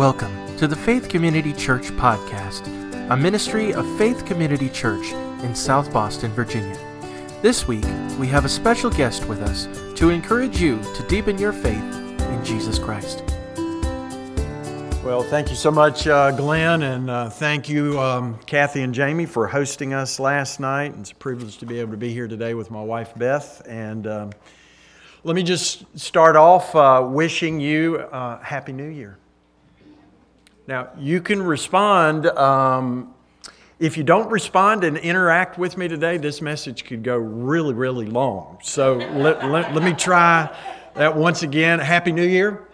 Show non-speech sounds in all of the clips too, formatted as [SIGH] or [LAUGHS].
Welcome to the Faith Community Church Podcast, a ministry of Faith Community Church in South Boston, Virginia. This week, we have a special guest with us to encourage you to deepen your faith in Jesus Christ. Well, thank you so much, uh, Glenn, and uh, thank you, um, Kathy and Jamie, for hosting us last night. It's a privilege to be able to be here today with my wife, Beth. And um, let me just start off uh, wishing you a Happy New Year. Now, you can respond. Um, if you don't respond and interact with me today, this message could go really, really long. So [LAUGHS] let, let, let me try that once again. Happy New Year.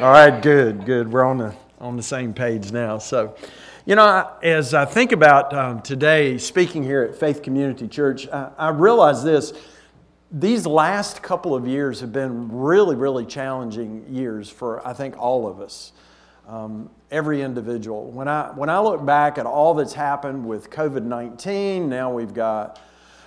All right, good, good. We're on the on the same page now. So, you know, as I think about um, today speaking here at Faith Community Church, I, I realize this: these last couple of years have been really, really challenging years for I think all of us um, every individual. When I, when I look back at all that's happened with COVID 19, now we've got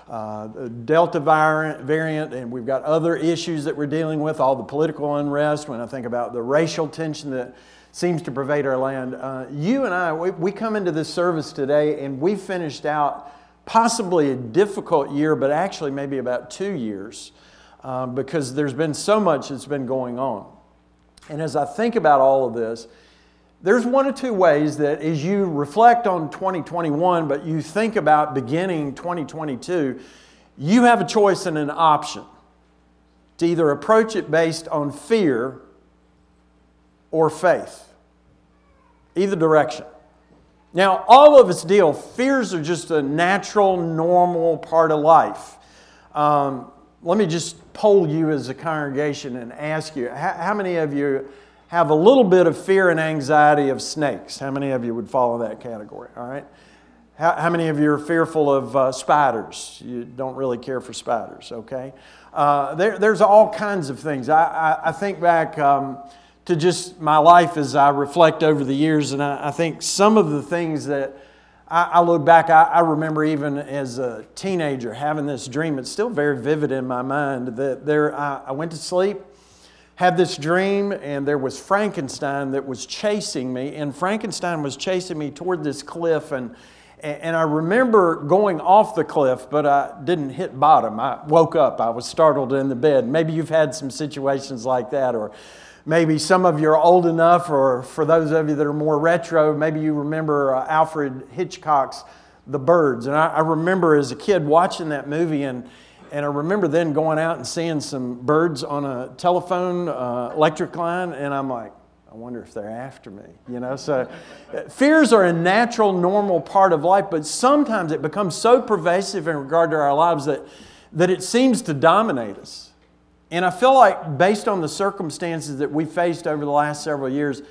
uh, the Delta variant, variant, and we've got other issues that we're dealing with, all the political unrest, when I think about the racial tension that seems to pervade our land. Uh, you and I, we, we come into this service today and we finished out possibly a difficult year, but actually maybe about two years uh, because there's been so much that's been going on. And as I think about all of this, there's one or two ways that as you reflect on 2021, but you think about beginning 2022, you have a choice and an option to either approach it based on fear or faith. Either direction. Now, all of us deal, fears are just a natural, normal part of life. Um, let me just poll you as a congregation and ask you how, how many of you have a little bit of fear and anxiety of snakes. How many of you would fall in that category? All right. How, how many of you are fearful of uh, spiders? You don't really care for spiders, okay? Uh, there, there's all kinds of things. I, I, I think back um, to just my life as I reflect over the years, and I, I think some of the things that I, I look back, I, remember even as a teenager having this dream. It's still very vivid in my mind that there, I went to sleep had this dream, and there was Frankenstein that was chasing me, and Frankenstein was chasing me toward this cliff, and and I remember going off the cliff, but I didn't hit bottom. I woke up. I was startled in the bed. Maybe you've had some situations like that, or maybe some of you are old enough, or for those of you that are more retro, maybe you remember uh, Alfred Hitchcock's The Birds. And I, I remember as a kid watching that movie and and I remember then going out and seeing some birds on a telephone uh, electric line, and I'm like, I wonder if they're after me, you know? So uh, fears are a natural, normal part of life, but sometimes it becomes so pervasive in regard to our lives that, that it seems to dominate us. And I feel like, based on the circumstances that we faced over the last several years,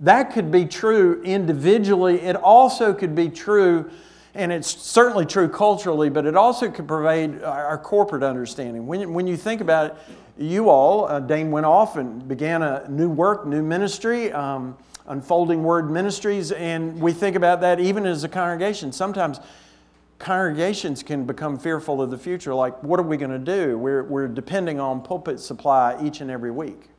that could be true individually. It also could be true and it's certainly true culturally, but it also could pervade our corporate understanding. When, when you think about it, you all, uh, Dane went off and began a new work, new ministry, um, Unfolding Word Ministries, and we think about that even as a congregation. Sometimes congregations can become fearful of the future, like, what are we going to do? We're, we're depending on pulpit supply each and every week.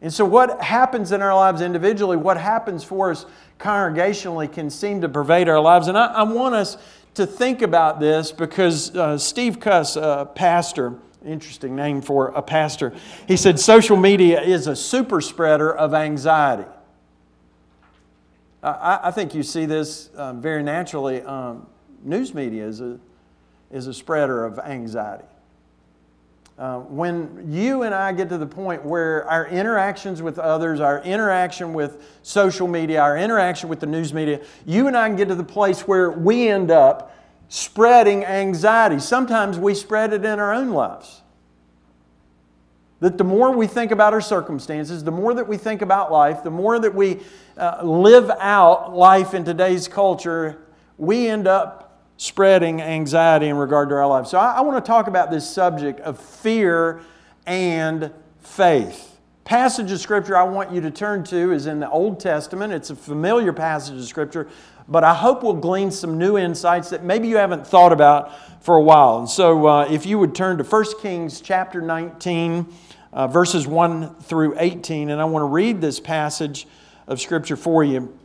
And so, what happens in our lives individually, what happens for us congregationally, can seem to pervade our lives. And I, I want us to think about this because uh, Steve Cuss, a pastor, interesting name for a pastor, he said social media is a super spreader of anxiety. I, I think you see this uh, very naturally. Um, news media is a, is a spreader of anxiety. Uh, when you and I get to the point where our interactions with others, our interaction with social media, our interaction with the news media, you and I can get to the place where we end up spreading anxiety. Sometimes we spread it in our own lives. That the more we think about our circumstances, the more that we think about life, the more that we uh, live out life in today's culture, we end up spreading anxiety in regard to our lives. So I, I want to talk about this subject of fear and faith. Passage of scripture I want you to turn to is in the Old Testament. It's a familiar passage of scripture, but I hope we'll glean some new insights that maybe you haven't thought about for a while. And so uh, if you would turn to 1 Kings chapter 19, uh, verses 1 through 18. And I want to read this passage of Scripture for you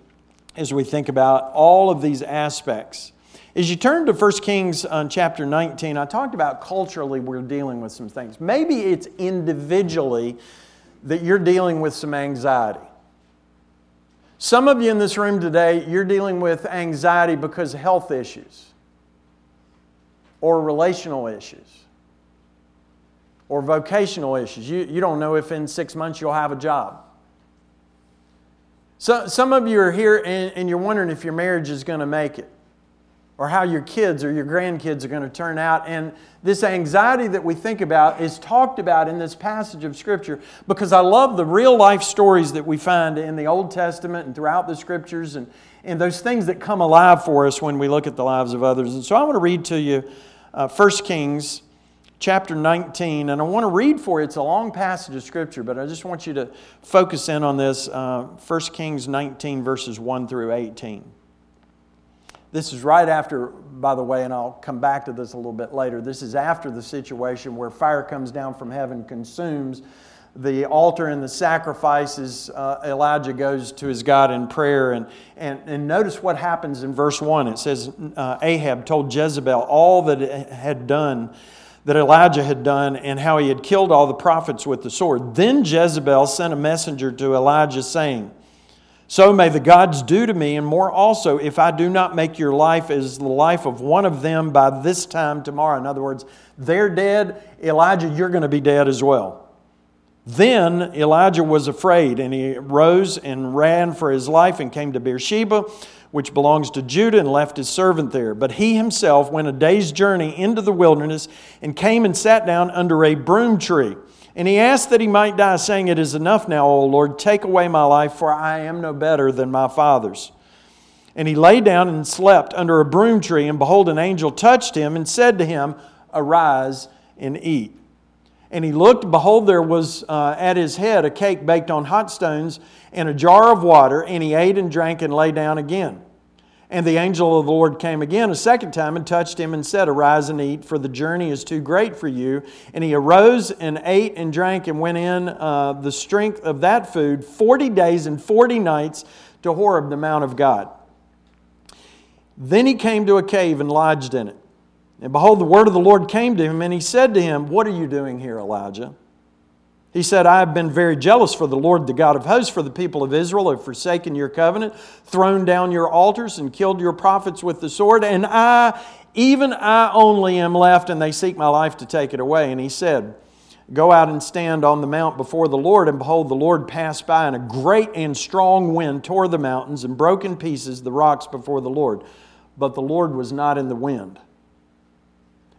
as we think about all of these aspects. As you turn to 1 Kings uh, chapter 19, I talked about culturally we're dealing with some things. Maybe it's individually that you're dealing with some anxiety. Some of you in this room today, you're dealing with anxiety because of health issues or relational issues or vocational issues. You, you don't know if in six months you'll have a job. So, some of you are here and, and you're wondering if your marriage is going to make it or how your kids or your grandkids are going to turn out. And this anxiety that we think about is talked about in this passage of Scripture because I love the real life stories that we find in the Old Testament and throughout the Scriptures and, and those things that come alive for us when we look at the lives of others. And so I want to read to you uh, 1 Kings chapter 19, and I want to read for you. It's a long passage of Scripture, but I just want you to focus in on this uh, 1 Kings 19, verses 1 through 18. This is right after, by the way, and I'll come back to this a little bit later. This is after the situation where fire comes down from heaven, consumes the altar and the sacrifices. Uh, Elijah goes to his God in prayer. And, and, and notice what happens in verse 1. It says, uh, Ahab told Jezebel all that had done that Elijah had done and how he had killed all the prophets with the sword. Then Jezebel sent a messenger to Elijah saying, so may the gods do to me, and more also, if I do not make your life as the life of one of them by this time tomorrow. In other words, they're dead. Elijah, you're going to be dead as well. Then Elijah was afraid, and he rose and ran for his life and came to Beersheba, which belongs to Judah, and left his servant there. But he himself went a day's journey into the wilderness and came and sat down under a broom tree. And he asked that he might die, saying, It is enough now, O Lord, take away my life, for I am no better than my fathers. And he lay down and slept under a broom tree, and behold, an angel touched him and said to him, Arise and eat. And he looked, behold, there was uh, at his head a cake baked on hot stones and a jar of water, and he ate and drank and lay down again. And the angel of the Lord came again a second time and touched him and said, Arise and eat, for the journey is too great for you. And he arose and ate and drank and went in uh, the strength of that food 40 days and 40 nights to Horeb, the Mount of God. Then he came to a cave and lodged in it. And behold, the word of the Lord came to him, and he said to him, What are you doing here, Elijah? He said, I have been very jealous for the Lord, the God of hosts, for the people of Israel have forsaken your covenant, thrown down your altars, and killed your prophets with the sword. And I, even I only, am left, and they seek my life to take it away. And he said, Go out and stand on the mount before the Lord. And behold, the Lord passed by, and a great and strong wind tore the mountains and broke in pieces the rocks before the Lord. But the Lord was not in the wind.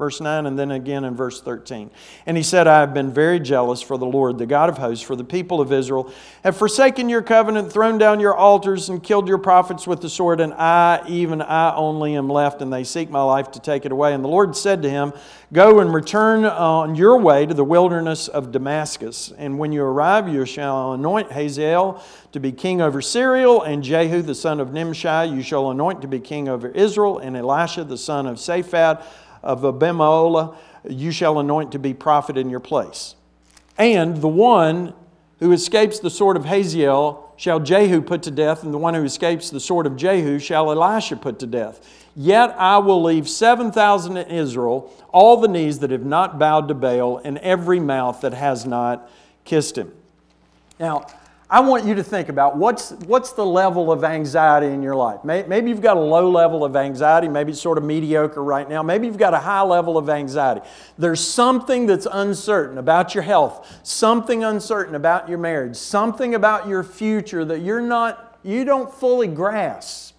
verse 9, and then again in verse 13. And he said, I have been very jealous for the Lord, the God of hosts, for the people of Israel, have forsaken your covenant, thrown down your altars, and killed your prophets with the sword, and I, even I only, am left, and they seek my life to take it away. And the Lord said to him, Go and return uh, on your way to the wilderness of Damascus. And when you arrive, you shall anoint Hazael to be king over Syria, and Jehu the son of Nimshi you shall anoint to be king over Israel, and Elisha the son of Shaphat of Abel-meholah you shall anoint to be prophet in your place. And the one who escapes the sword of Hazael shall Jehu put to death, and the one who escapes the sword of Jehu shall Elisha put to death. Yet I will leave 7,000 in Israel, all the knees that have not bowed to Baal, and every mouth that has not kissed him. Now, I want you to think about what's, what's the level of anxiety in your life. Maybe you've got a low level of anxiety. Maybe it's sort of mediocre right now. Maybe you've got a high level of anxiety. There's something that's uncertain about your health, something uncertain about your marriage, something about your future that you're not, you don't fully grasp.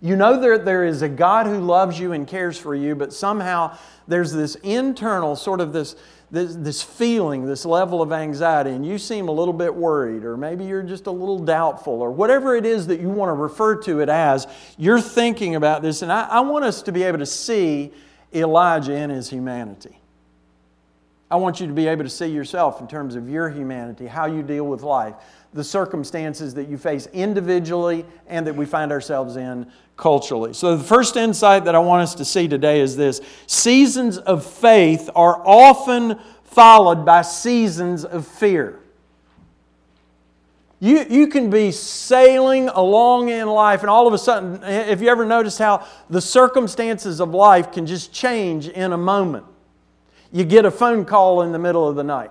You know that there is a God who loves you and cares for you, but somehow there's this internal sort of this, this, this feeling, this level of anxiety, and you seem a little bit worried, or maybe you're just a little doubtful, or whatever it is that you want to refer to it as, you're thinking about this. And I, I want us to be able to see Elijah in his humanity. I want you to be able to see yourself in terms of your humanity, how you deal with life, the circumstances that you face individually and that we find ourselves in culturally. So, the first insight that I want us to see today is this seasons of faith are often followed by seasons of fear. You, you can be sailing along in life, and all of a sudden, if you ever notice how the circumstances of life can just change in a moment? You get a phone call in the middle of the night.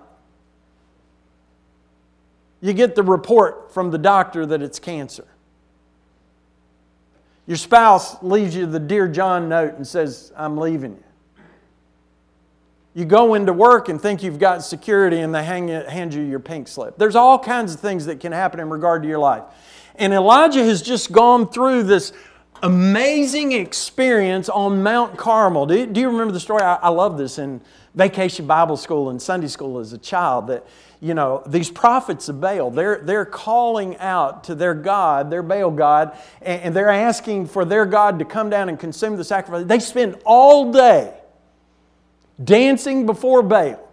You get the report from the doctor that it's cancer. Your spouse leaves you the Dear John note and says, I'm leaving you. You go into work and think you've got security and they hand you your pink slip. There's all kinds of things that can happen in regard to your life. And Elijah has just gone through this amazing experience on Mount Carmel. Do you, remember the story? I, love this in vacation Bible school and Sunday school as a child that you know, these prophets of Baal, they're, they're calling out to their God, their Baal God, and, and they're asking for their God to come down and consume the sacrifice. They spend all day dancing before Baal,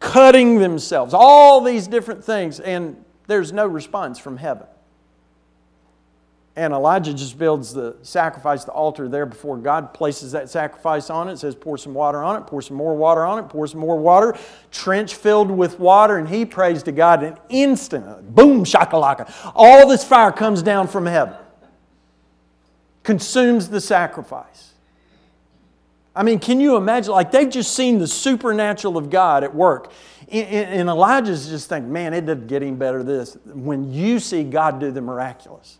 cutting themselves, all these different things, and there's no response from heaven. And Elijah just builds the sacrifice, the altar there before God, places that sacrifice on it, says, pour some water on it, pour some more water on it, pour some more water, trench filled with water, and he prays to God. An instant, boom, shakalaka. All this fire comes down from heaven, consumes the sacrifice. I mean, can you imagine? Like they've just seen the supernatural of God at work. And Elijah's just thinking, man, it doesn't get any better this. When you see God do the miraculous.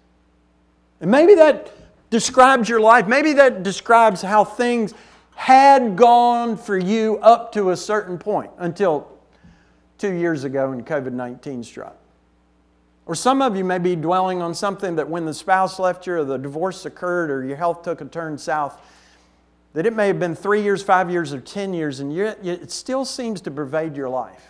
And maybe that describes your life. Maybe that describes how things had gone for you up to a certain point until two years ago when COVID 19 struck. Or some of you may be dwelling on something that when the spouse left you, or the divorce occurred, or your health took a turn south, that it may have been three years, five years, or 10 years, and yet it still seems to pervade your life.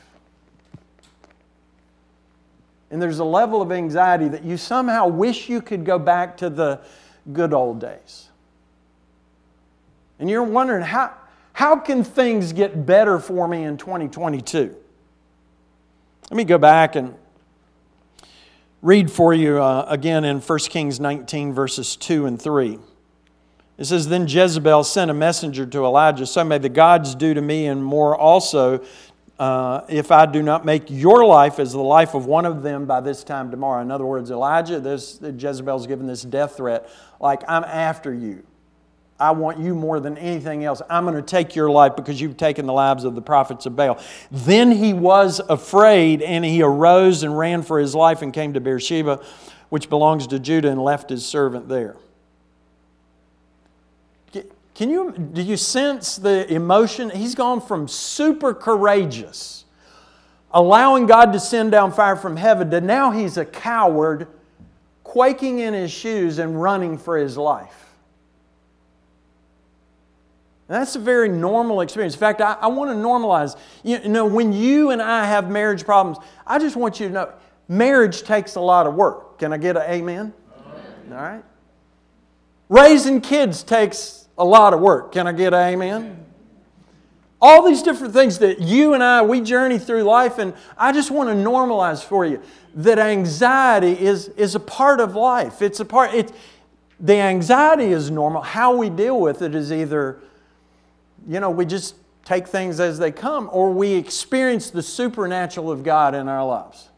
And there's a level of anxiety that you somehow wish you could go back to the good old days. And you're wondering, how, how can things get better for me in 2022? Let me go back and read for you uh, again in 1 Kings 19, verses 2 and 3. It says, Then Jezebel sent a messenger to Elijah, So may the gods do to me and more also uh, if I do not make your life as the life of one of them by this time tomorrow. In other words, Elijah, this, Jezebel's given this death threat, like, I'm after you. I want you more than anything else. I'm going to take your life because you've taken the lives of the prophets of Baal. Then he was afraid and he arose and ran for his life and came to Beersheba, which belongs to Judah, and left his servant there. Can you, do you sense the emotion? He's gone from super courageous, allowing God to send down fire from heaven, to now he's a coward, quaking in his shoes and running for his life. And that's a very normal experience. In fact, I, I want to normalize. You know, when you and I have marriage problems, I just want you to know marriage takes a lot of work. Can I get an amen? amen. All right. Raising kids takes a lot of work. Can I get amen? All these different things that you and I, we journey through life, and I just want to normalize for you that anxiety is, is a part of life. It's a part, it, the anxiety is normal. How we deal with it is either, you know, we just take things as they come, or we experience the supernatural of God in our lives.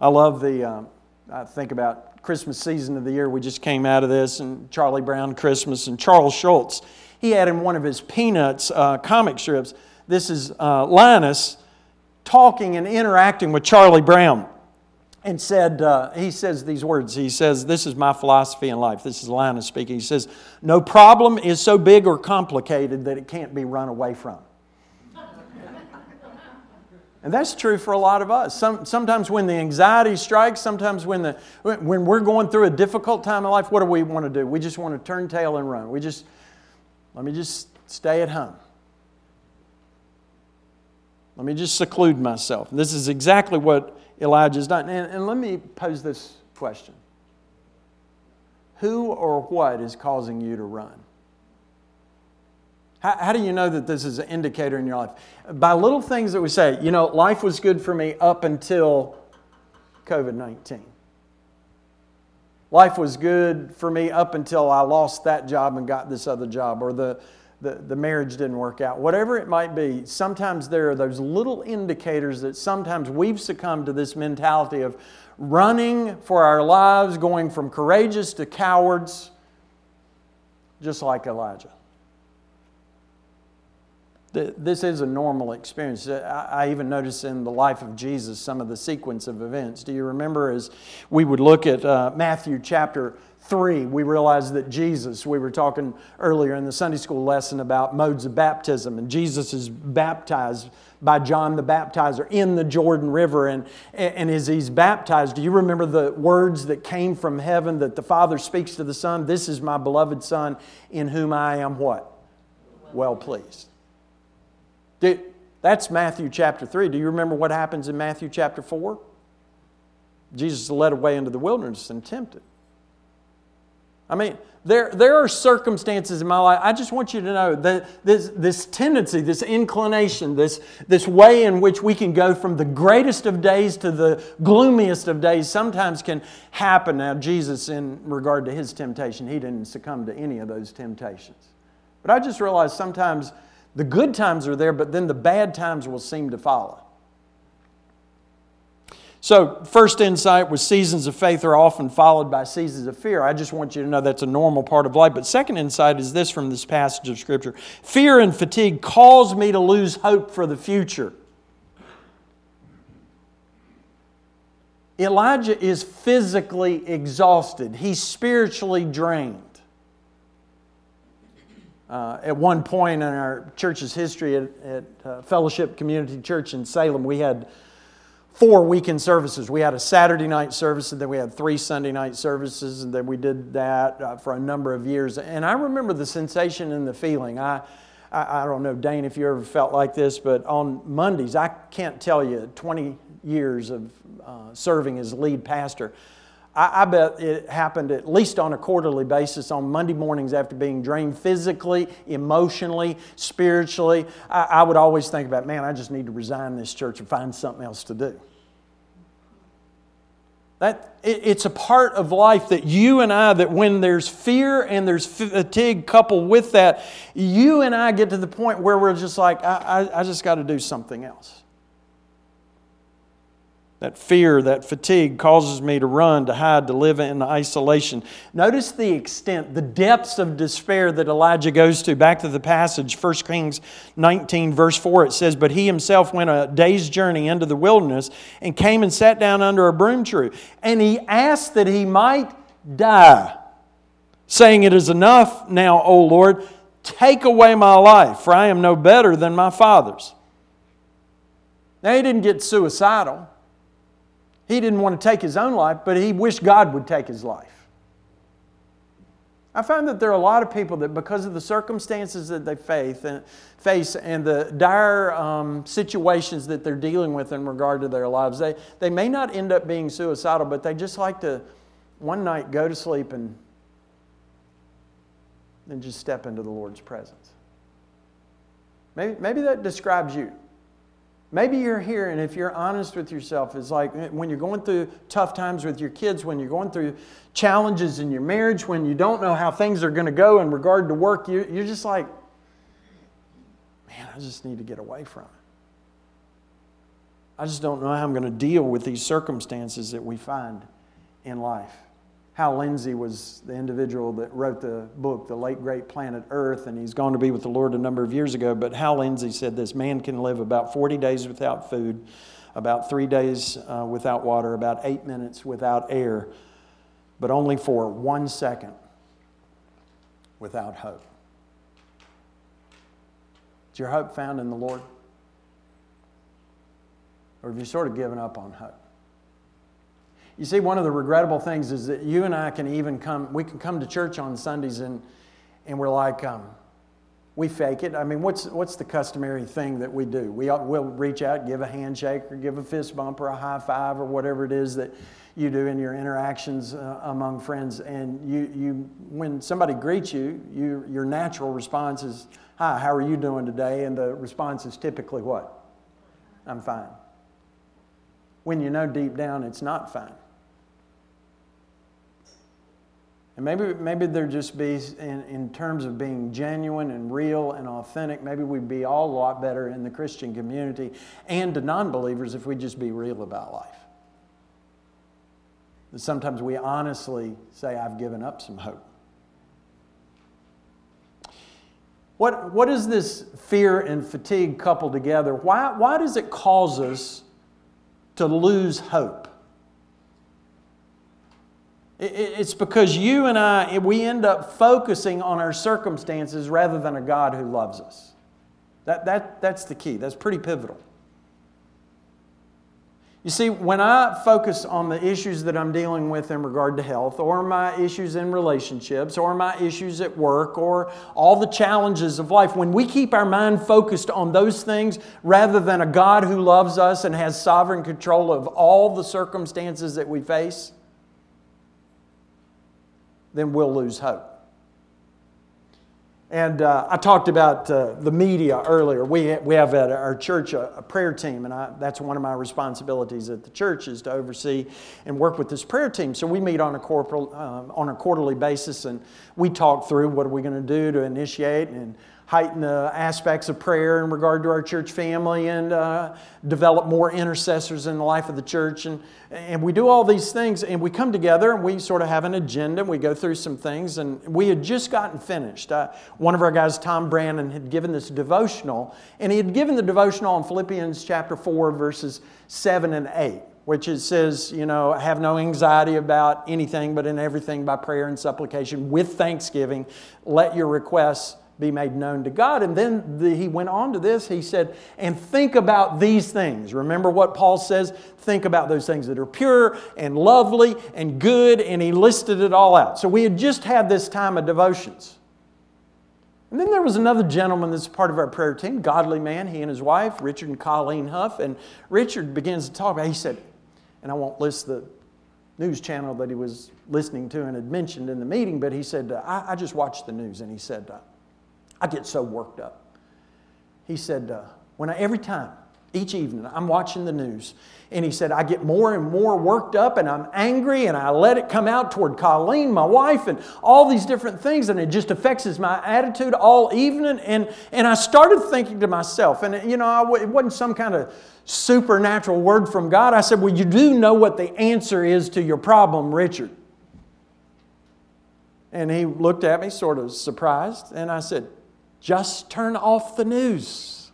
I love the, um, I think about Christmas season of the year. We just came out of this, and Charlie Brown Christmas, and Charles Schulz. He had in one of his Peanuts uh, comic strips, this is uh, Linus talking and interacting with Charlie Brown. And said, uh, he says these words. He says, This is my philosophy in life. This is Linus speaking. He says, No problem is so big or complicated that it can't be run away from. And that's true for a lot of us. Some, sometimes when the anxiety strikes, sometimes when, the, when we're going through a difficult time in life, what do we want to do? We just want to turn tail and run. We just, Let me just stay at home. Let me just seclude myself. This is exactly what Elijah's done. And, and let me pose this question Who or what is causing you to run? How, how, do you know that this is an indicator in your life? By little things that we say, you know, life was good for me up until COVID 19. Life was good for me up until I lost that job and got this other job, or the, the, the marriage didn't work out. Whatever it might be, sometimes there are those little indicators that sometimes we've succumbed to this mentality of running for our lives, going from courageous to cowards, just like Elijah this is a normal experience. I even notice in the life of Jesus some of the sequence of events. Do you remember as we would look at uh, Matthew chapter 3, we realized that Jesus, we were talking earlier in the Sunday school lesson about modes of baptism, and Jesus is baptized by John the Baptizer in the Jordan River. And, and as he's baptized, do you remember the words that came from heaven that the Father speaks to the Son? This is my beloved Son in whom I am what? Well pleased. That's Matthew chapter 3. Do you remember what happens in Matthew chapter 4? Jesus is led away into the wilderness and tempted. I mean, there, there are circumstances in my life. I just want you to know that this, this tendency, this inclination, this, this way in which we can go from the greatest of days to the gloomiest of days sometimes can happen. Now, Jesus, in regard to his temptation, he didn't succumb to any of those temptations. But I just realized sometimes the good times are there, but then the bad times will seem to follow. So, first insight was seasons of faith are often followed by seasons of fear. I just want you to know that's a normal part of life. But, second insight is this from this passage of Scripture Fear and fatigue cause me to lose hope for the future. Elijah is physically exhausted, he's spiritually drained. Uh, at one point in our church's history at, at uh, Fellowship Community Church in Salem, we had four weekend services. We had a Saturday night service, and then we had three Sunday night services, and then we did that uh, for a number of years. And I remember the sensation and the feeling. I, I, I, don't know, Dane, if you ever felt like this, but on Mondays, I can't tell you 20 years of uh, serving as lead pastor. I, I, bet it happened at least on a quarterly basis on Monday mornings after being drained physically, emotionally, spiritually. I, I would always think about, man, I just need to resign this church and find something else to do. That, it, it's a part of life that you and I, that when there's fear and there's fatigue coupled with that, you and I get to the point where we're just like, I, I, I just got to do something else. That fear, that fatigue causes me to run, to hide, to live in isolation. Notice the extent, the depths of despair that Elijah goes to. Back to the passage, 1 Kings 19, verse 4, it says, But he himself went a day's journey into the wilderness and came and sat down under a broom tree. And he asked that he might die, saying, It is enough now, O Lord, take away my life, for I am no better than my fathers. Now, he didn't get suicidal. He didn't want to take his own life, but he wished God would take his life. I find that there are a lot of people that, because of the circumstances that they face and, face and the dire um, situations that they're dealing with in regard to their lives, they, they may not end up being suicidal, but they just like to one night go to sleep and then just step into the Lord's presence. Maybe, maybe that describes you. Maybe you're here, and if you're honest with yourself, it's like eh, when you're going through tough times with your kids, when you're going through challenges in your marriage, when you don't know how things are going to go in regard to work, you're just like, man, I just need to get away from it. I just don't know how I'm going to deal with these circumstances that we find in life. Hal Lindsey was the individual that wrote the book, The Late Great Planet Earth, and he's gone to be with the Lord a number of years ago. But Hal Lindsey said this man can live about 40 days without food, about three days uh, without water, about eight minutes without air, but only for one second without hope. Is your hope found in the Lord? Or have you sort of given up on hope? You see, one of the regrettable things is that you and I can even come, we can come to church on Sundays and, and we're like, um, we fake it. I mean, what's, what's the customary thing that we do? We, we'll reach out, give a handshake, or give a fist bump, or a high five, or whatever it is that you do in your interactions uh, among friends. And you, you, when somebody greets you, you, your natural response is, Hi, how are you doing today? And the response is typically what? I'm fine. When you know deep down it's not fine. And maybe, maybe there just be, in, in terms of being genuine and real and authentic, maybe we'd be all a lot better in the Christian community and to non believers if we just be real about life. Sometimes we honestly say, I've given up some hope. What, what is this fear and fatigue coupled together? Why, why does it cause us to lose hope? It's because you and I, we end up focusing on our circumstances rather than a God who loves us. That, that, that's the key. That's pretty pivotal. You see, when I focus on the issues that I'm dealing with in regard to health, or my issues in relationships, or my issues at work, or all the challenges of life, when we keep our mind focused on those things rather than a God who loves us and has sovereign control of all the circumstances that we face, then we'll lose hope. And uh, I talked about uh, the media earlier. We, we have at our church a, a prayer team, and I, that's one of my responsibilities at the church is to oversee and work with this prayer team. So we meet on a, corporal, uh, on a quarterly basis, and we talk through what are we going to do to initiate and heighten the aspects of prayer in regard to our church family and uh, develop more intercessors in the life of the church. And, and we do all these things, and we come together and we sort of have an agenda. We go through some things, and we had just gotten finished. Uh, one of our guys, Tom Brandon, had given this devotional, and he had given the devotional on Philippians chapter 4, verses 7 and 8 which it says, you know, have no anxiety about anything, but in everything by prayer and supplication with thanksgiving, let your requests be made known to God. And then the, he went on to this. He said, and think about these things. Remember what Paul says? Think about those things that are pure and lovely and good. And he listed it all out. So we had just had this time of devotions. And then there was another gentleman that's part of our prayer team, godly man, he and his wife, Richard and Colleen Huff. And Richard begins to talk about, he said, and I won't list the news channel that he was listening to and had mentioned in the meeting, but he said, I, I just watched the news. And he said, I get so worked up. He said, uh, when I, every time, each evening, I'm watching the news, and he said, I get more and more worked up, and I'm angry, and I let it come out toward Colleen, my wife, and all these different things, and it just affects my attitude all evening. And, and I started thinking to myself, and you know, it wasn't some kind of supernatural word from God. I said, Well, you do know what the answer is to your problem, Richard. And he looked at me, sort of surprised, and I said, just turn off the news.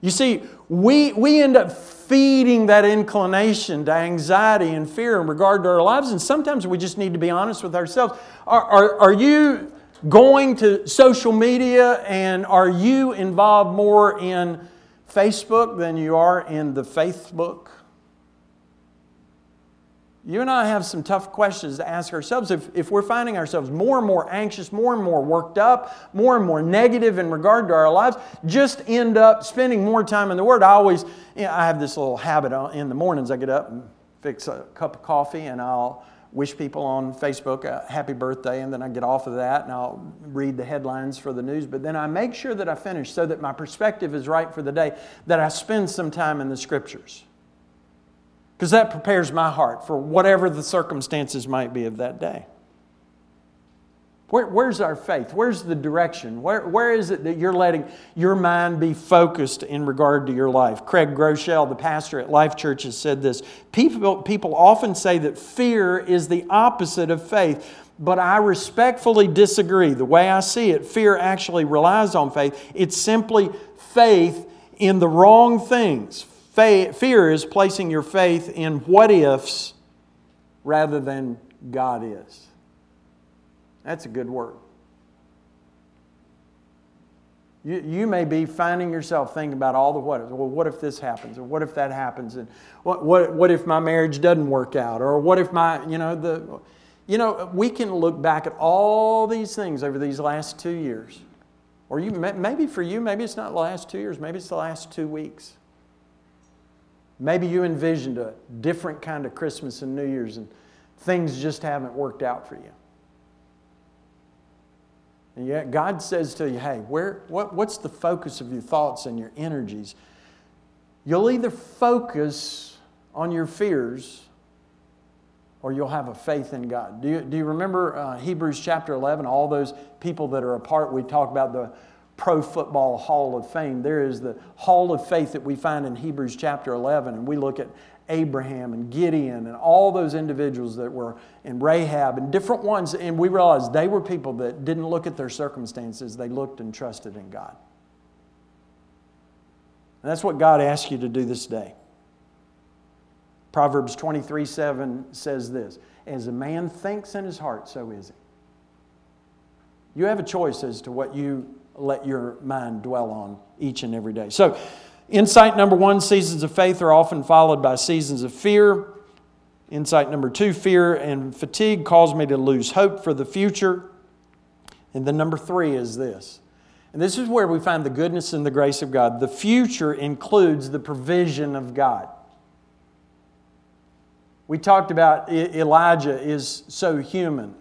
You see, we, we end up feeding that inclination to anxiety and fear in regard to our lives, and sometimes we just need to be honest with ourselves. Are, are, are you going to social media and are you involved more in Facebook than you are in the Facebook? You and I have some tough questions to ask ourselves. If, if we're finding ourselves more and more anxious, more and more worked up, more and more negative in regard to our lives, just end up spending more time in the Word. I always, you know, I have this little habit in the mornings. I get up and fix a cup of coffee and I'll wish people on Facebook a happy birthday, and then I get off of that and I'll read the headlines for the news. But then I make sure that I finish so that my perspective is right for the day, that I spend some time in the Scriptures because that prepares my heart for whatever the circumstances might be of that day. Where, where's our faith? Where's the direction? Where, where is it that you're letting your mind be focused in regard to your life? Craig Groeschel, the pastor at Life Church, has said this people, people often say that fear is the opposite of faith, but I respectfully disagree. The way I see it, fear actually relies on faith. It's simply faith in the wrong things fear is placing your faith in what ifs rather than God is. That's a good word. You, you may be finding yourself thinking about all the what ifs. Well, what if this happens? Or what if that happens? And what, what, what if my marriage doesn't work out? Or what if my, you know, the. You know, we can look back at all these things over these last two years. Or you, maybe for you, maybe it's not the last two years, maybe it's the last two weeks. Maybe you envisioned a different kind of Christmas and New Year's and things just haven't worked out for you. And yet God says to you, hey, where, what, what's the focus of your thoughts and your energies? You'll either focus on your fears or you'll have a faith in God. Do you, do you remember uh, Hebrews chapter 11? All those people that are a part, we talk about the Pro Football Hall of Fame. There is the Hall of Faith that we find in Hebrews chapter 11, and we look at Abraham and Gideon and all those individuals that were in Rahab and different ones, and we realize they were people that didn't look at their circumstances, they looked and trusted in God. And that's what God asks you to do this day. Proverbs 23 7 says this As a man thinks in his heart, so is he. You have a choice as to what you let your mind dwell on each and every day. So, insight number one seasons of faith are often followed by seasons of fear. Insight number two fear and fatigue cause me to lose hope for the future. And then number three is this. And this is where we find the goodness and the grace of God. The future includes the provision of God. We talked about Elijah is so human.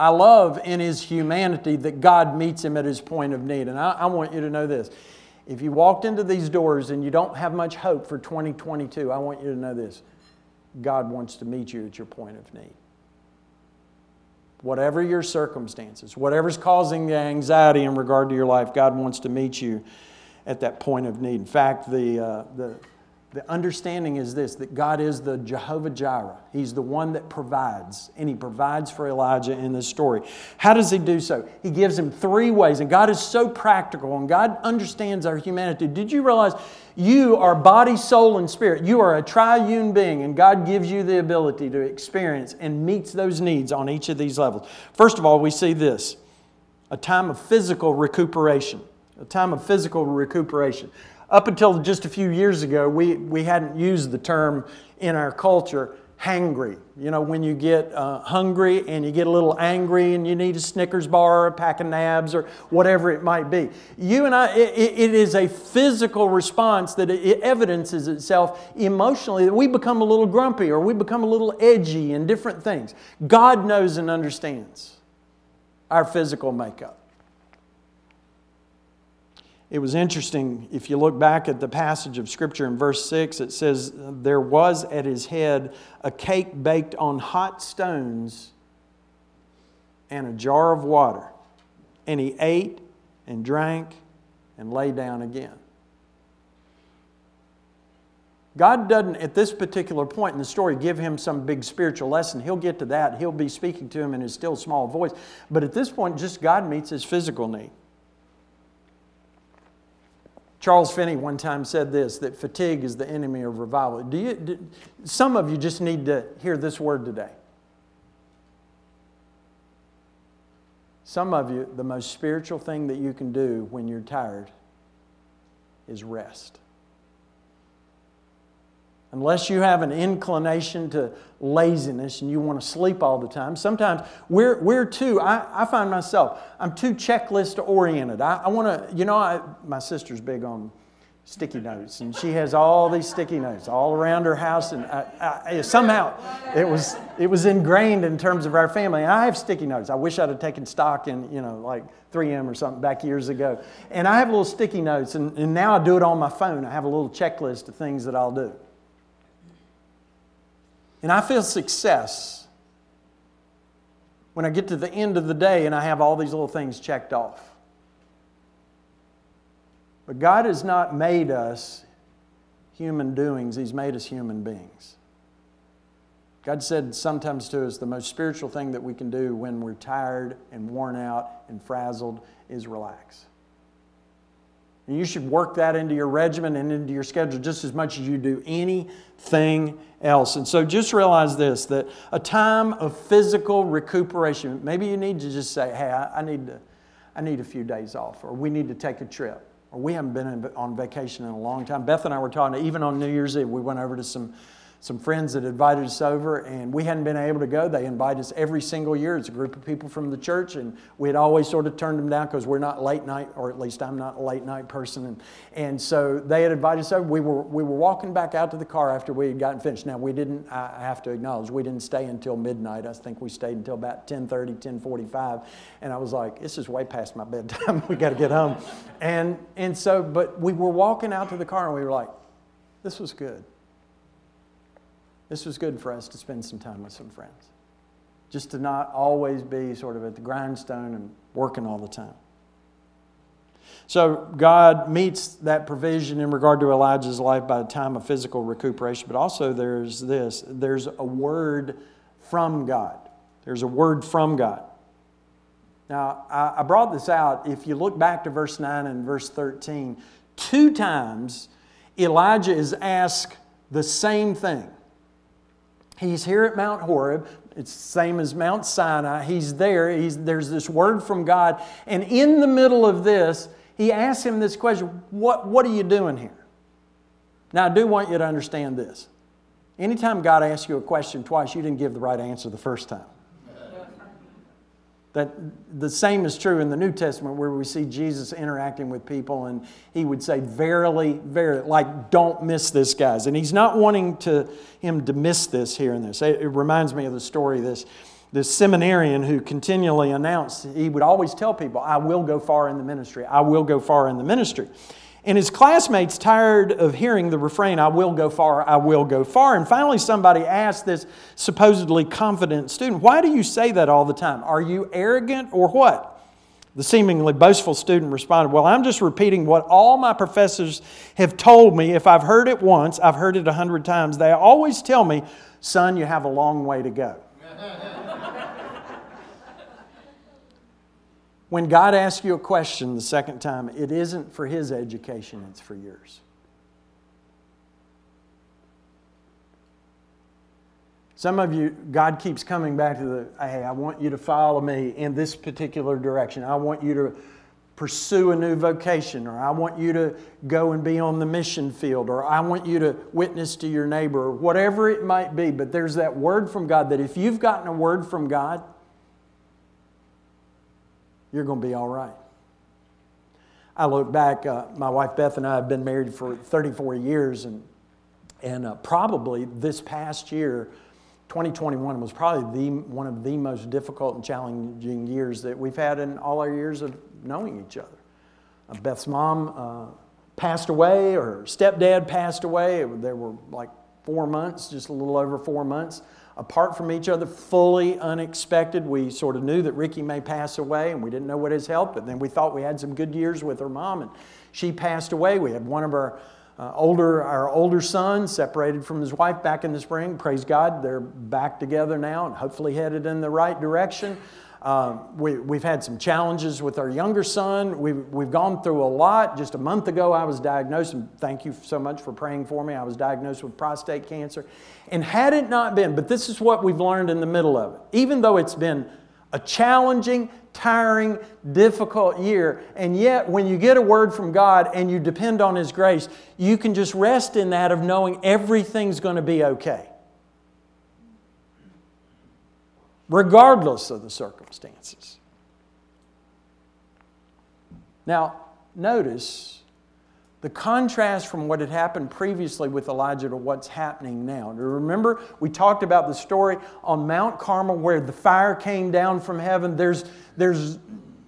I love in his humanity that God meets him at his point of need. And I, I, want you to know this. If you walked into these doors and you don't have much hope for 2022, I want you to know this. God wants to meet you at your point of need. Whatever your circumstances, whatever's causing the anxiety in regard to your life, God wants to meet you at that point of need. In fact, the, uh, the the understanding is this that God is the Jehovah Jireh. He's the one that provides, and He provides for Elijah in this story. How does He do so? He gives him three ways, and God is so practical, and God understands our humanity. Did you realize you are body, soul, and spirit? You are a triune being, and God gives you the ability to experience and meets those needs on each of these levels. First of all, we see this a time of physical recuperation. A time of physical recuperation up until just a few years ago, we, we hadn't used the term in our culture hangry. You know, when you get uh, hungry and you get a little angry and you need a Snickers bar or a pack of nabs or whatever it might be. You and I, it, it is a physical response that it evidences itself emotionally that we become a little grumpy or we become a little edgy and different things. God knows and understands our physical makeup. It was interesting, if you look back at the passage of Scripture in verse 6, it says, There was at his head a cake baked on hot stones and a jar of water. And he ate and drank and lay down again. God doesn't, at this particular point in the story, give him some big spiritual lesson. He'll get to that. He'll be speaking to him in his still small voice. But at this point, just God meets his physical need. Charles Finney one time said this that fatigue is the enemy of revival. Do you, do, some of you just need to hear this word today. Some of you, the most spiritual thing that you can do when you're tired is rest unless you have an inclination to laziness and you want to sleep all the time. Sometimes we're, we're too, I, I find myself, I'm too checklist oriented. I, I want to, you know, I, my sister's big on sticky notes and she has all these sticky notes all around her house and I, I, somehow it was, it was ingrained in terms of our family. And I have sticky notes. I wish I'd have taken stock in, you know, like 3M or something back years ago. And I have little sticky notes and, and now I do it on my phone. I have a little checklist of things that I'll do. And I feel success when I get to the end of the day and I have all these little things checked off. But God has not made us human doings, He's made us human beings. God said sometimes to us the most spiritual thing that we can do when we're tired and worn out and frazzled is relax. And you should work that into your regimen and into your schedule just as much as you do anything else. And so just realize this that a time of physical recuperation, maybe you need to just say, hey, I, I need, to, I need a few days off, or we need to take a trip, or we haven't been on vacation in a long time. Beth and I were talking, even on New Year's Eve, we went over to some some friends that invited us over, and we hadn't been able to go. They invite us every single year. It's a group of people from the church, and we had always sort of turned them down because we're not late night, or at least I'm not a late night person. And, and so they had invited us over. We were, we were walking back out to the car after we had gotten finished. Now, we didn't, I have to acknowledge, we didn't stay until midnight. I think we stayed until about 10.30, 10.45. And I was like, this is way past my bedtime. [LAUGHS] we got to get home. And, and so, but we were walking out to the car, and we were like, this was good this was good for us to spend some time with some friends. Just to not always be sort of at the grindstone and working all the time. So, God meets that provision in regard to Elijah's life by a time of physical recuperation, but also there's this there's a word from God. There's a word from God. Now, I brought this out. If you look back to verse 9 and verse 13, two times Elijah is asked the same thing. He's here at Mount Horeb. It's the same as Mount Sinai. He's there. He's, there's this word from God. And in the middle of this, he asks him this question what, what are you doing here? Now, I do want you to understand this. Anytime God asks you a question twice, you didn't give the right answer the first time. That the same is true in the New Testament where we see Jesus interacting with people and he would say, Verily, verily, like, don't miss this, guys. And he's not wanting to, him to miss this here and this. It, reminds me of the story this, this seminarian who continually announced, he would always tell people, I will go far in the ministry. I will go far in the ministry. And his classmates, tired of hearing the refrain, I will go far, I will go far. And finally, somebody asked this supposedly confident student, Why do you say that all the time? Are you arrogant or what? The seemingly boastful student responded, Well, I'm just repeating what all my professors have told me. If I've heard it once, I've heard it a hundred times. They always tell me, Son, you have a long way to go. When God asks you a question the second time, it isn't for His education, it's for yours. Some of you, God keeps coming back to the, hey, I want you to follow me in this particular direction. I want you to pursue a new vocation, or I want you to go and be on the mission field, or I want you to witness to your neighbor, or whatever it might be. But there's that word from God that if you've gotten a word from God, you're going to be all right. I look back, uh, my wife Beth and I have been married for 34 years, and, and uh, probably this past year, 2021 was probably the, one of the most difficult and challenging years that we've had in all our years of knowing each other. Uh, Beth's mom uh, passed away, or stepdad passed away. There were like four months, just a little over four months apart from each other, fully unexpected. We sort of knew that Ricky may pass away, and we didn't know what his health, but then we thought we had some good years with her mom, and she passed away. We had one of our uh, older, our older sons separated from his wife back in the spring. Praise God, they're back together now and hopefully headed in the right direction. Um, we, we've had some challenges with our younger son. We've, we've gone through a lot. Just a month ago, I was diagnosed, and thank you so much for praying for me. I was diagnosed with prostate cancer. And had it not been, but this is what we've learned in the middle of it, even though it's been a challenging, tiring, difficult year, and yet when you get a word from God and you depend on His grace, you can just rest in that of knowing everything's going to be okay regardless of the circumstances. Now, notice the contrast from what had happened previously with Elijah to what's happening now. Remember, we talked about the story on Mount Carmel where the fire came down from heaven. There's, there's,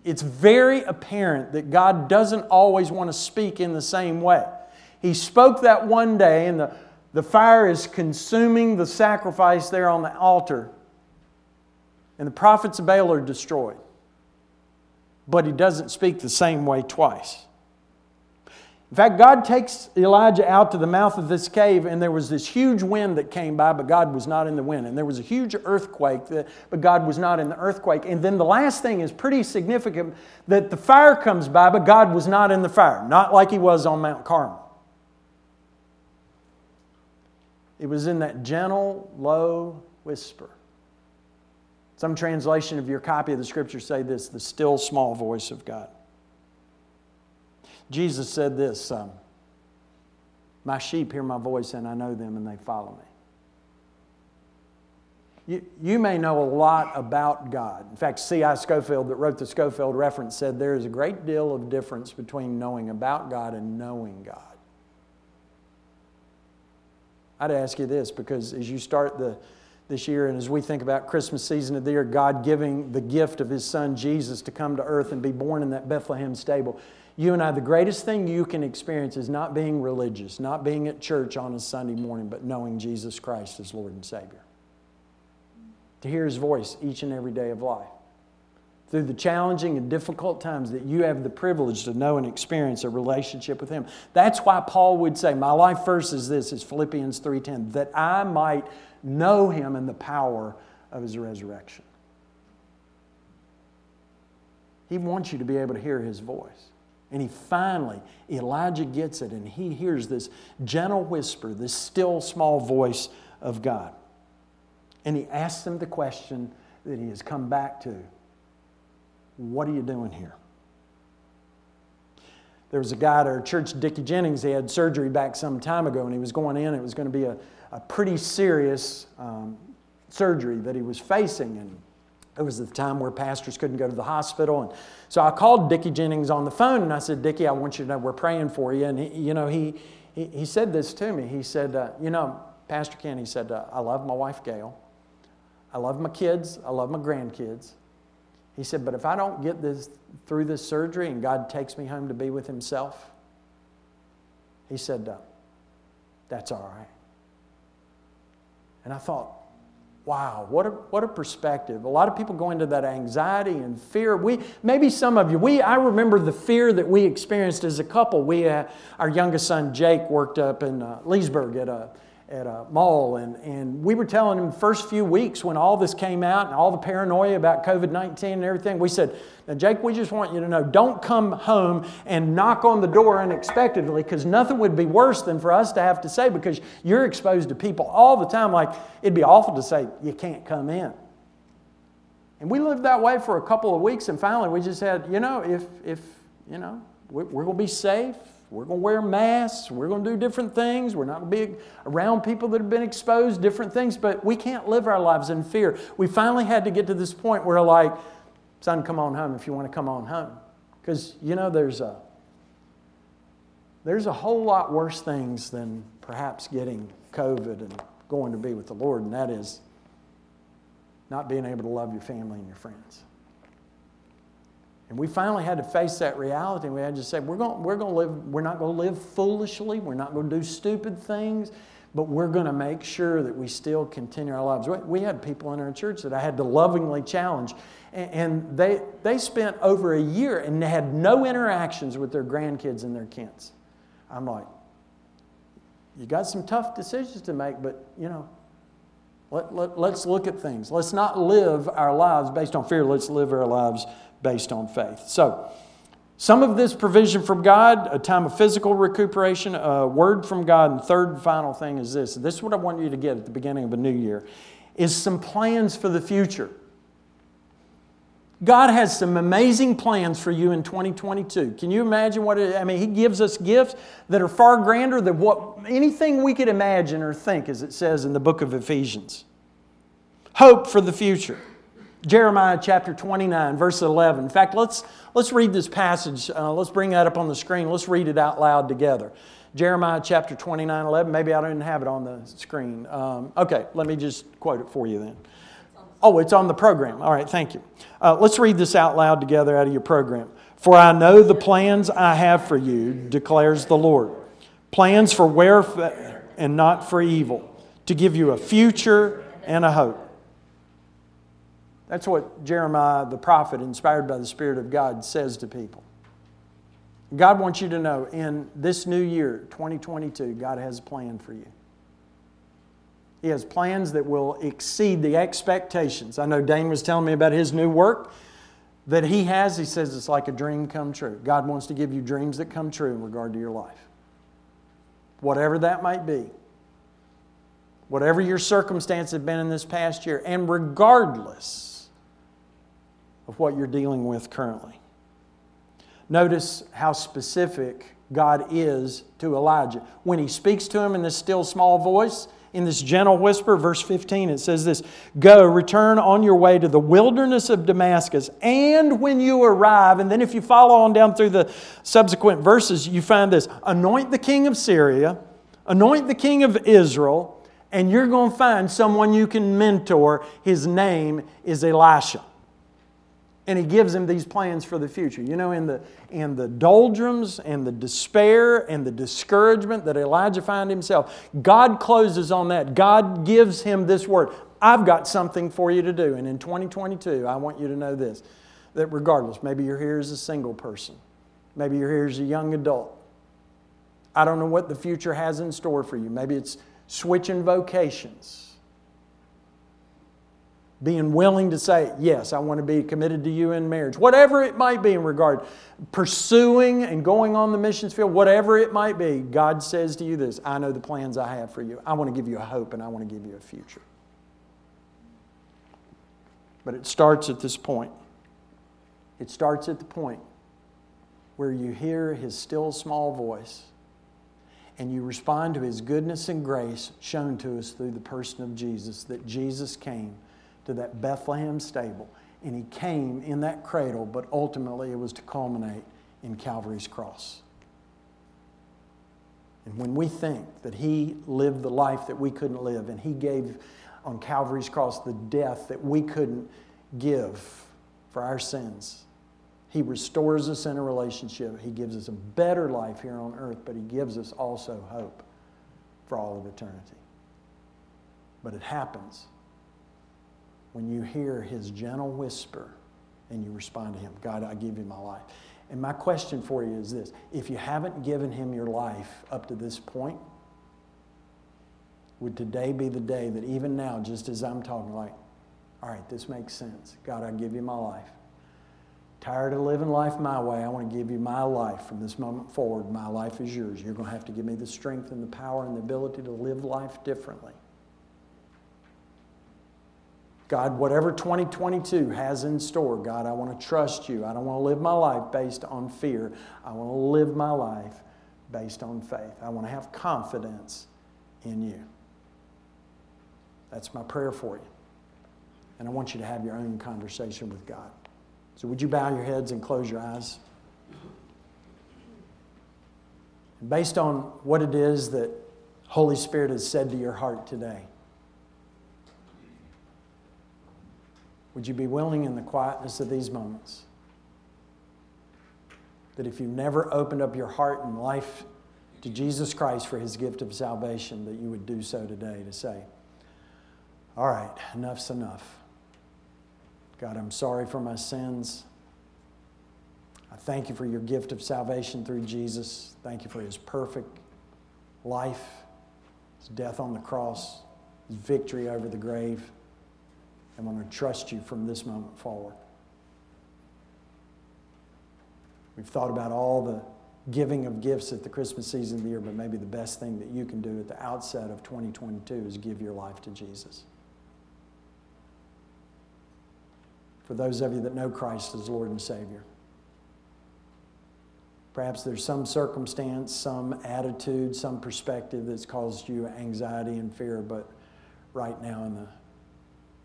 it's very apparent that God doesn't always want to speak in the same way. He spoke that one day, and the, the fire is consuming the sacrifice there on the altar and the prophets of Baal are destroyed. But he doesn't speak the same way twice. In fact, God takes Elijah out to the mouth of this cave, and there was this huge wind that came by, but God was not in the wind. And there was a huge earthquake, but God was not in the earthquake. And then the last thing is pretty significant that the fire comes by, but God was not in the fire, not like he was on Mount Carmel. It was in that gentle, low whisper. Some translation of your copy of the scripture say this the still small voice of God. Jesus said this um, My sheep hear my voice, and I know them, and they follow me. You, you may know a lot about God. In fact, C.I. Scofield, that wrote the Scofield reference, said there is a great deal of difference between knowing about God and knowing God. I'd ask you this because as you start the, this year and as we think about Christmas season of the year, God giving the gift of His Son Jesus to come to earth and be born in that Bethlehem stable, you and I, the greatest thing you can experience is not being religious, not being at church on a Sunday morning, but knowing Jesus Christ as Lord and Savior to hear His voice each and every day of life. Through the challenging and difficult times that you have the privilege to know and experience a relationship with Him. That's why Paul would say, My life verse is this, is Philippians 3.10, that I might know Him in the power of His resurrection. He wants you to be able to hear His voice. And he finally, Elijah gets it, and he hears this gentle whisper, this still small voice of God. And he asks him the question that he has come back to What are you doing here? There was a guy at our church, Dickie Jennings, he had surgery back some time ago, and he was going in. It was going to be a, a pretty serious um, surgery that he was facing. And it was at the time where pastors couldn't go to the hospital. And so I called Dickie Jennings on the phone and I said, Dickie, I want you to know we're praying for you. And, he, you know, he, he, he, said this to me. He said, uh, You know, Pastor Ken, he said, uh, I love my wife, Gail. I love my kids. I love my grandkids. He said, But if I don't get this through this surgery and God takes me home to be with Himself, he said, uh, That's all right. And I thought, Wow, what a, what a perspective. A lot of people go into that anxiety and fear. We, maybe some of you, we, I remember the fear that we experienced as a couple. We, uh, our youngest son, Jake, worked up in uh, Leesburg at a at a mall, and, and we were telling him the first few weeks when all this came out and all the paranoia about COVID 19 and everything, we said, Now, Jake, we just want you to know don't come home and knock on the door unexpectedly because nothing would be worse than for us to have to say because you're exposed to people all the time. Like, it'd be awful to say, You can't come in. And we lived that way for a couple of weeks, and finally we just said, you know, if, if you know, we're, we're going to be safe we're going to wear masks. We're going to do different things. We're not going to be around people that have been exposed, different things, but we can't live our lives in fear. We finally had to get to this point where, like, son, come on home if you want to come on home. Because, you know, there's a, there's a whole lot worse things than perhaps getting COVID and going to be with the Lord, and that is not being able to love your family and your friends. And we finally had to face that reality. We had to say, we're going, we're going to live, we're not going to live foolishly. We're not going to do stupid things, but we're going to make sure that we still continue our lives. We had people in our church that I had to lovingly challenge. And they, they spent over a year and had no interactions with their grandkids and their kids. I'm like, you got some tough decisions to make, but you know, let, let, let's look at things. Let's not live our lives based on fear. Let's live our lives based on faith. So, some of this provision from God, a time of physical recuperation, a word from God, and third and final thing is this. This is what I want you to get at the beginning of a new year is some plans for the future. God has some amazing plans for you in 2022. Can you imagine what it, I mean, He gives us gifts that are far grander than what anything we could imagine or think, as it says in the book of Ephesians. Hope for the future. Jeremiah chapter 29, verse 11. In fact, let's, let's read this passage. Uh, let's bring that up on the screen. Let's read it out loud together. Jeremiah chapter 29, 11. Maybe I don't have it on the screen. Um, okay, let me just quote it for you then. Oh, it's on the program. All right, thank you. Uh, let's read this out loud together out of your program. For I know the plans I have for you, declares the Lord plans for welfare and not for evil, to give you a future and a hope. That's what Jeremiah, the prophet, inspired by the Spirit of God, says to people. God wants you to know in this new year, 2022, God has a plan for you. He has plans that will exceed the expectations. I know Dane was telling me about his new work that he has. He says it's like a dream come true. God wants to give you dreams that come true in regard to your life. Whatever that might be whatever your circumstance have been in this past year, and regardless of what you're dealing with currently. Notice how specific God is to Elijah. When he speaks to him in this still small voice, in this gentle whisper, verse 15, it says this Go, return on your way to the wilderness of Damascus, and when you arrive, and then if you follow on down through the subsequent verses, you find this anoint the king of Syria, anoint the king of Israel, and you're going to find someone you can mentor. His name is Elisha. And he gives him these plans for the future. You know, in the, in the doldrums and the despair and the discouragement that Elijah found himself, God closes on that. God gives him this word I've got something for you to do. And in 2022, I want you to know this that regardless, maybe you're here as a single person, maybe you're here as a young adult. I don't know what the future has in store for you. Maybe it's switching vocations being willing to say, Yes, I want to be committed to you in marriage, whatever it might be in regard, pursuing and going on the missions field, whatever it might be, God says to you this I know the plans I have for you. I want to give you a hope and I want to give you a future. But it starts at this point. It starts at the point where you hear his still small voice and you respond to his goodness and grace shown to us through the person of Jesus, that Jesus came to that Bethlehem stable. And he came in that cradle, but ultimately it was to culminate in Calvary's cross. And when we think that he lived the life that we couldn't live, and he gave on Calvary's cross the death that we couldn't give for our sins, he restores us in a relationship. He gives us a better life here on earth, but he gives us also hope for all of eternity. But it happens when you hear his gentle whisper and you respond to him God, I give you my life. And my question for you is this if you haven't given him your life up to this point, would today be the day that even now, just as I'm talking, like, all right, this makes sense. God, I give you my life. Tired of living life my way, I want to give you my life from this moment forward. My life is yours. You're going to have to give me the strength and the power and the ability to live life differently. God, whatever 2022 has in store, God, I want to trust you. I don't want to live my life based on fear. I want to live my life based on faith. I want to have confidence in you. That's my prayer for you. And I want you to have your own conversation with God. So, would you bow your heads and close your eyes? Based on what it is that Holy Spirit has said to your heart today, Would you be willing in the quietness of these moments that if you've never opened up your heart and life to Jesus Christ for his gift of salvation, that you would do so today to say, All right, enough's enough. God, I'm sorry for my sins. I thank you for your gift of salvation through Jesus. Thank you for his perfect life, his death on the cross, his victory over the grave. I'm going to trust you from this moment forward. We've thought about all the giving of gifts at the Christmas season of the year, but maybe the best thing that you can do at the outset of 2022 is give your life to Jesus. For those of you that know Christ as Lord and Savior, perhaps there's some circumstance, some attitude, some perspective that's caused you anxiety and fear, but right now in the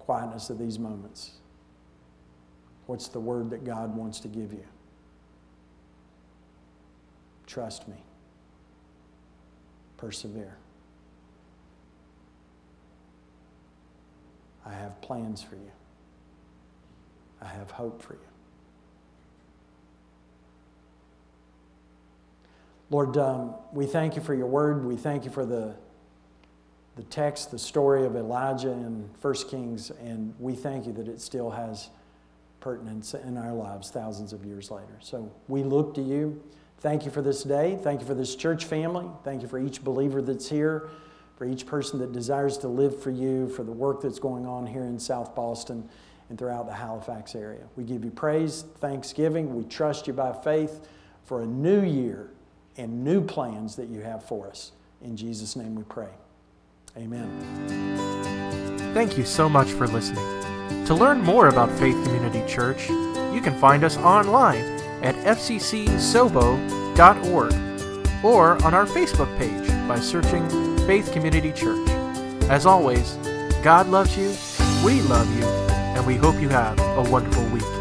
quietness of these moments. What's the word that God wants to give you? Trust me. Persevere. I have plans for you. I have hope for you. Lord, um, we thank you for your word. We thank you for the the text, the story of Elijah in 1 Kings, and we thank you that it still has pertinence in our lives thousands of years later. So we look to you. Thank you for this day. Thank you for this church family. Thank you for each believer that's here, for each person that desires to live for you, for the work that's going on here in South Boston and throughout the Halifax area. We give you praise, thanksgiving. We trust you by faith for a new year and new plans that you have for us. In Jesus' name we pray. Amen. Thank you so much for listening. To learn more about Faith Community Church, you can find us online at fccsobo.org or on our Facebook page by searching Faith Community Church. As always, God loves you, we love you, and we hope you have a wonderful week.